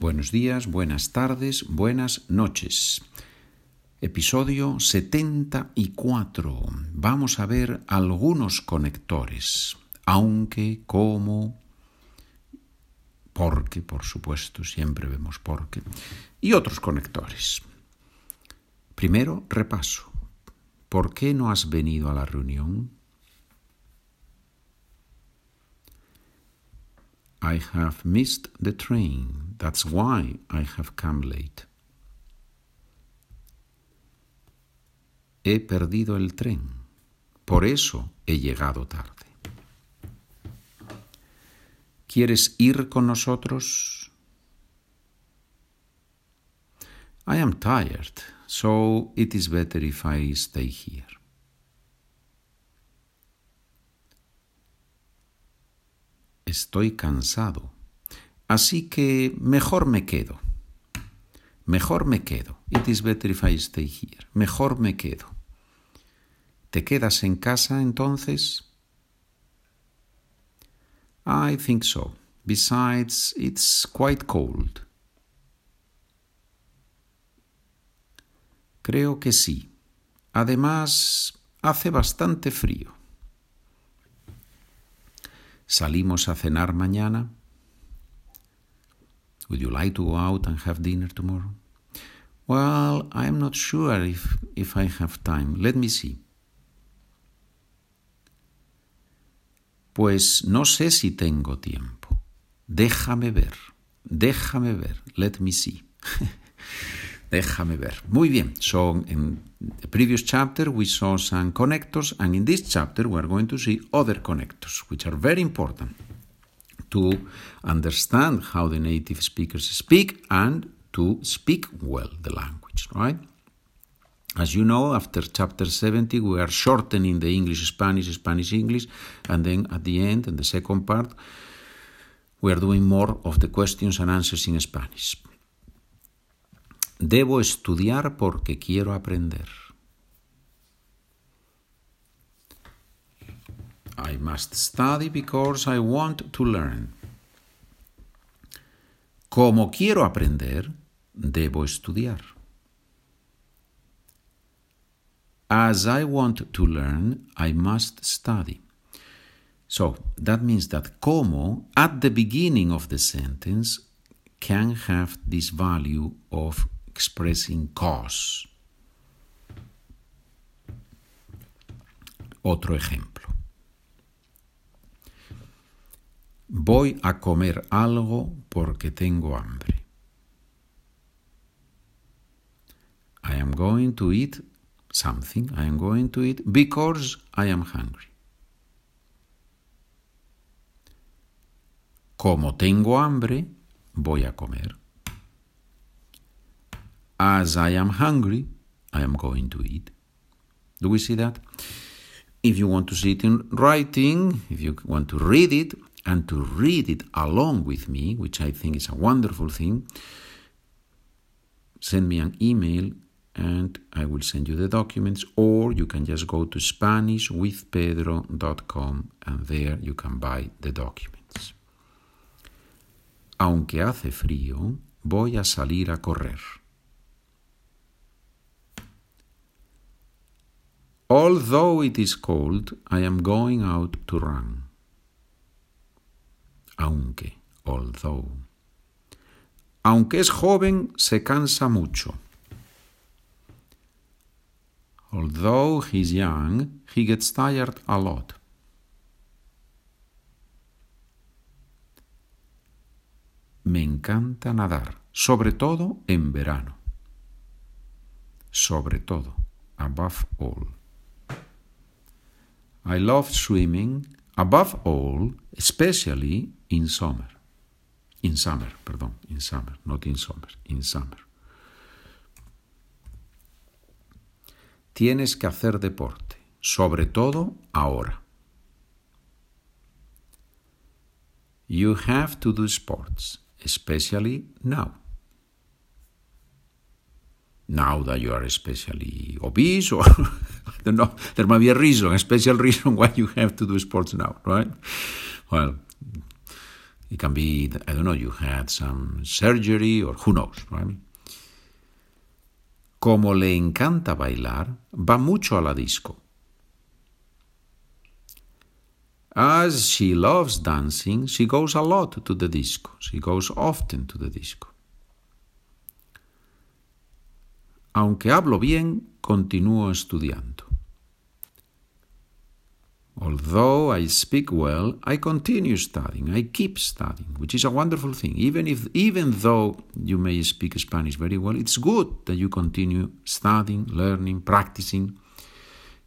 Buenos días, buenas tardes, buenas noches. Episodio 74. Vamos a ver algunos conectores, aunque, como, porque, por supuesto, siempre vemos porque, y otros conectores. Primero, repaso. ¿Por qué no has venido a la reunión? I have missed the train. That's why I have come late. He perdido el tren. Por eso he llegado tarde. ¿Quieres ir con nosotros? I am tired, so it is better if I stay here. Estoy cansado, así que mejor me quedo. Mejor me quedo. It is better if I stay here. Mejor me quedo. ¿Te quedas en casa entonces? I think so. Besides, it's quite cold. Creo que sí. Además, hace bastante frío. ¿Salimos a cenar mañana? Would you like to go out and have dinner tomorrow? Well, I'm not sure if, if I have time. Let me see. Pues no sé si tengo tiempo. Déjame ver. Déjame ver. Let me see. Déjame ver. Muy bien. So in the previous chapter we saw some connectors and in this chapter we are going to see other connectors which are very important to understand how the native speakers speak and to speak well the language, right? As you know, after chapter 70, we are shortening the English Spanish, Spanish English, and then at the end, in the second part, we are doing more of the questions and answers in Spanish. Debo estudiar porque quiero aprender. I must study because I want to learn. Como quiero aprender, debo estudiar. As I want to learn, I must study. So that means that como at the beginning of the sentence can have this value of expressing cause. Otro ejemplo. Voy a comer algo porque tengo hambre. I am going to eat something. I am going to eat because I am hungry. Como tengo hambre, voy a comer. As I am hungry, I am going to eat. Do we see that? If you want to see it in writing, if you want to read it, and to read it along with me, which I think is a wonderful thing, send me an email and I will send you the documents, or you can just go to SpanishWithPedro.com and there you can buy the documents. Aunque hace frío, voy a salir a correr. Although it is cold, I am going out to run aunque, although. Aunque es joven, se cansa mucho. Although he's young, he gets tired a lot. Me encanta nadar, sobre todo en verano. Sobre todo, above all. I love swimming, above all, especially in summer. In summer, perdón, in summer, not in summer, in summer. Tienes que hacer deporte, sobre todo ahora. You have to do sports, especially now. Now that you are especially obese, or I don't know, there might be a reason, a special reason why you have to do sports now, right? Well, It can be, I don't know, you had some surgery or who knows, right? Como le encanta bailar, va mucho a la disco. As she loves dancing, she goes a lot to the disco. She goes often to the disco. Aunque hablo bien, continúo estudiando. Although I speak well, I continue studying. I keep studying, which is a wonderful thing. Even if even though you may speak Spanish very well, it's good that you continue studying, learning, practicing.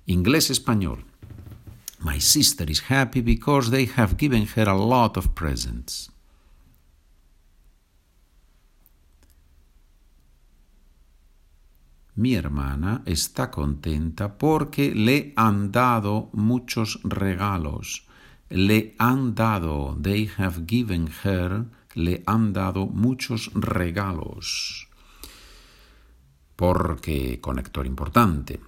Inglés español. My sister is happy because they have given her a lot of presents. Mi hermana está contenta porque le han dado muchos regalos. Le han dado, they have given her, le han dado muchos regalos. Porque, conector importante.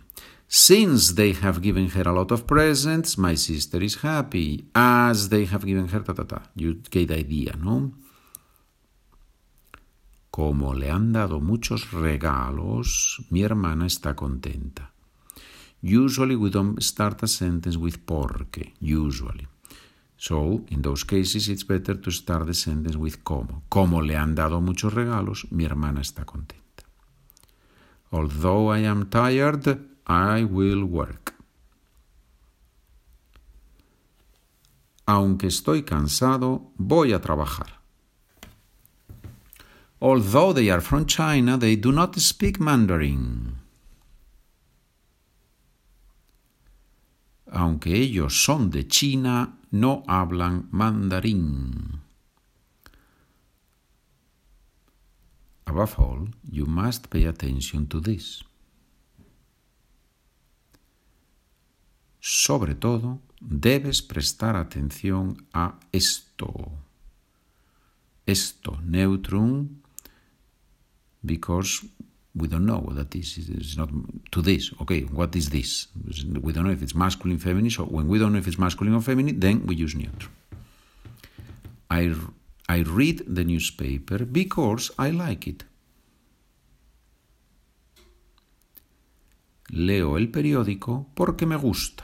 Since they have given her a lot of presents, my sister is happy. As they have given her, ta ta ta. You get the idea, ¿no? Como le han dado muchos regalos, mi hermana está contenta. Usually we don't start a sentence with porque, usually. So, in those cases, it's better to start the sentence with como. Como le han dado muchos regalos, mi hermana está contenta. Although I am tired, I will work. Aunque estoy cansado, voy a trabajar. Although they are from China, they do not speak Mandarin. Aunque ellos son de China, no hablan mandarín. Above all, you must pay attention to this. Sobre todo, debes prestar atención a esto. Esto, neutrum, because we don't know what that is. It's not to this. Okay, what is this? We don't know if it's masculine, feminine. So when we don't know if it's masculine or feminine, then we use neutral. I, I read the newspaper because I like it. Leo el periódico porque me gusta.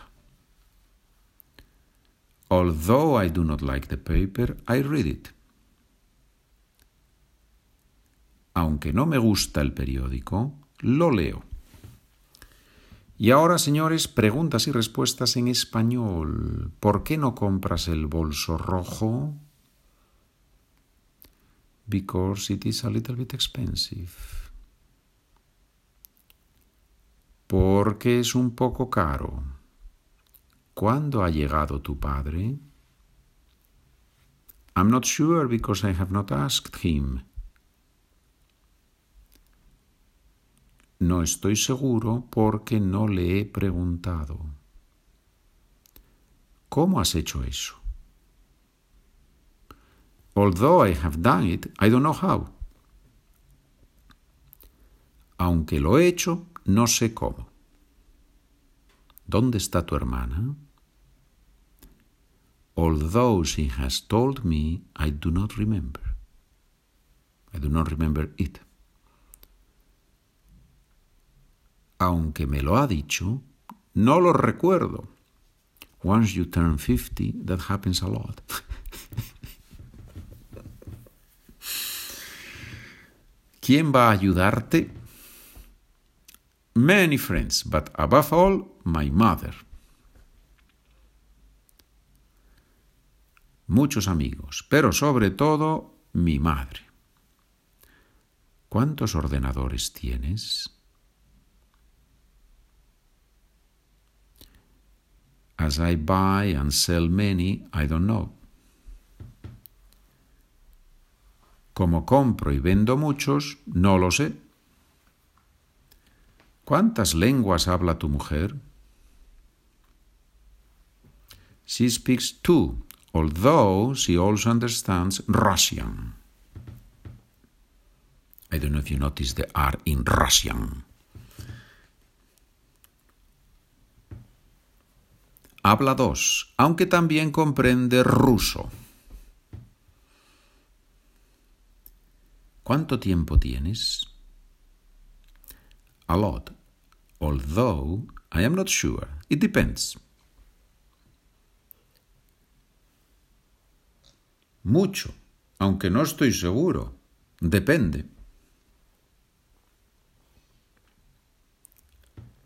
Although I do not like the paper, I read it. Aunque no me gusta el periódico, lo leo. Y ahora, señores, preguntas y respuestas en español. ¿Por qué no compras el bolso rojo? Because it is a little bit expensive. Porque es un poco caro. ¿Cuándo ha llegado tu padre? I'm not sure because I have not asked him. No estoy seguro porque no le he preguntado. ¿Cómo has hecho eso? Although I have done it, I don't know how. Aunque lo he hecho, no sé cómo. ¿Dónde está tu hermana? Although she has told me, I do not remember. I do not remember it. Aunque me lo ha dicho, no lo recuerdo. Once you turn 50, that happens a lot. ¿Quién va a ayudarte? Many friends, but above all, my mother. Muchos amigos, pero sobre todo mi madre. ¿Cuántos ordenadores tienes? As I buy and sell many, I don't know. Como compro y vendo muchos, no lo sé. ¿Cuántas lenguas habla tu mujer? She speaks two, although she also understands Russian. I don't know if you notice the R in Russian. Habla dos, aunque también comprende ruso. ¿Cuánto tiempo tienes? A lot. Although I am not sure. It depends. Mucho, aunque no estoy seguro. Depende.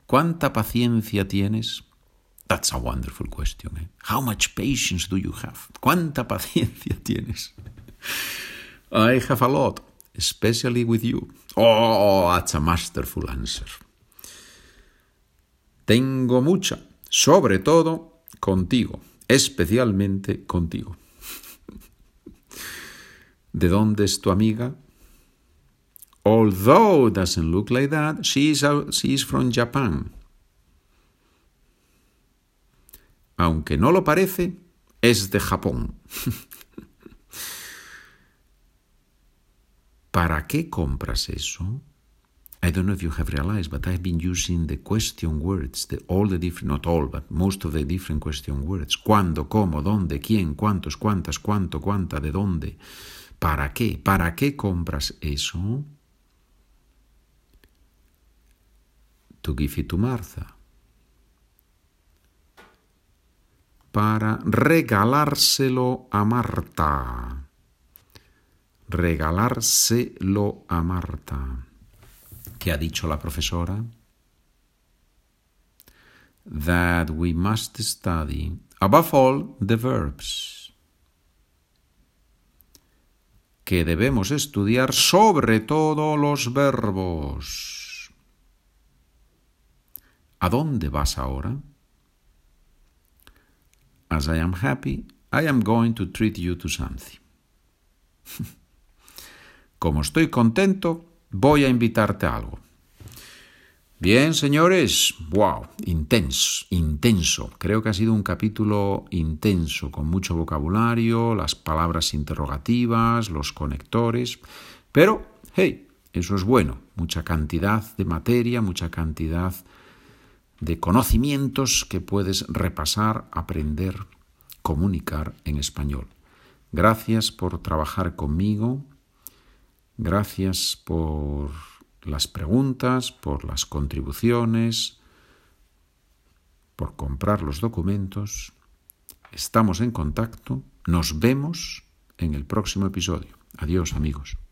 ¿Cuánta paciencia tienes? That's a wonderful question. Eh? How much patience do you have? ¿Cuánta paciencia tienes? I have a lot, especially with you. Oh, that's a masterful answer. Tengo mucha, sobre todo contigo, especialmente contigo. ¿De dónde es tu amiga? Although it doesn't look like that, she is, she is from Japan. Aunque no lo parece, es de Japón. ¿Para qué compras eso? I don't know if you have realized, but I've been using the question words, the, all the different, not all, but most of the different question words. ¿Cuándo, cómo, dónde, quién, cuántos, cuántas, cuánto, cuánta, de dónde? ¿Para qué? ¿Para qué compras eso? To give it to Martha. Para regalárselo a Marta. Regalárselo a Marta. ¿Qué ha dicho la profesora? That we must study, above all, the verbs. Que debemos estudiar sobre todo los verbos. ¿A dónde vas ahora? I am happy, I am going to treat you to something. Como estoy contento, voy a invitarte a algo. Bien, señores, wow, intenso, intenso. Creo que ha sido un capítulo intenso, con mucho vocabulario, las palabras interrogativas, los conectores, pero, hey, eso es bueno, mucha cantidad de materia, mucha cantidad de conocimientos que puedes repasar, aprender, comunicar en español. Gracias por trabajar conmigo Gracias por las preguntas, por las contribuciones, por comprar los documentos. Estamos en contacto. Nos vemos en el próximo episodio. Adiós amigos.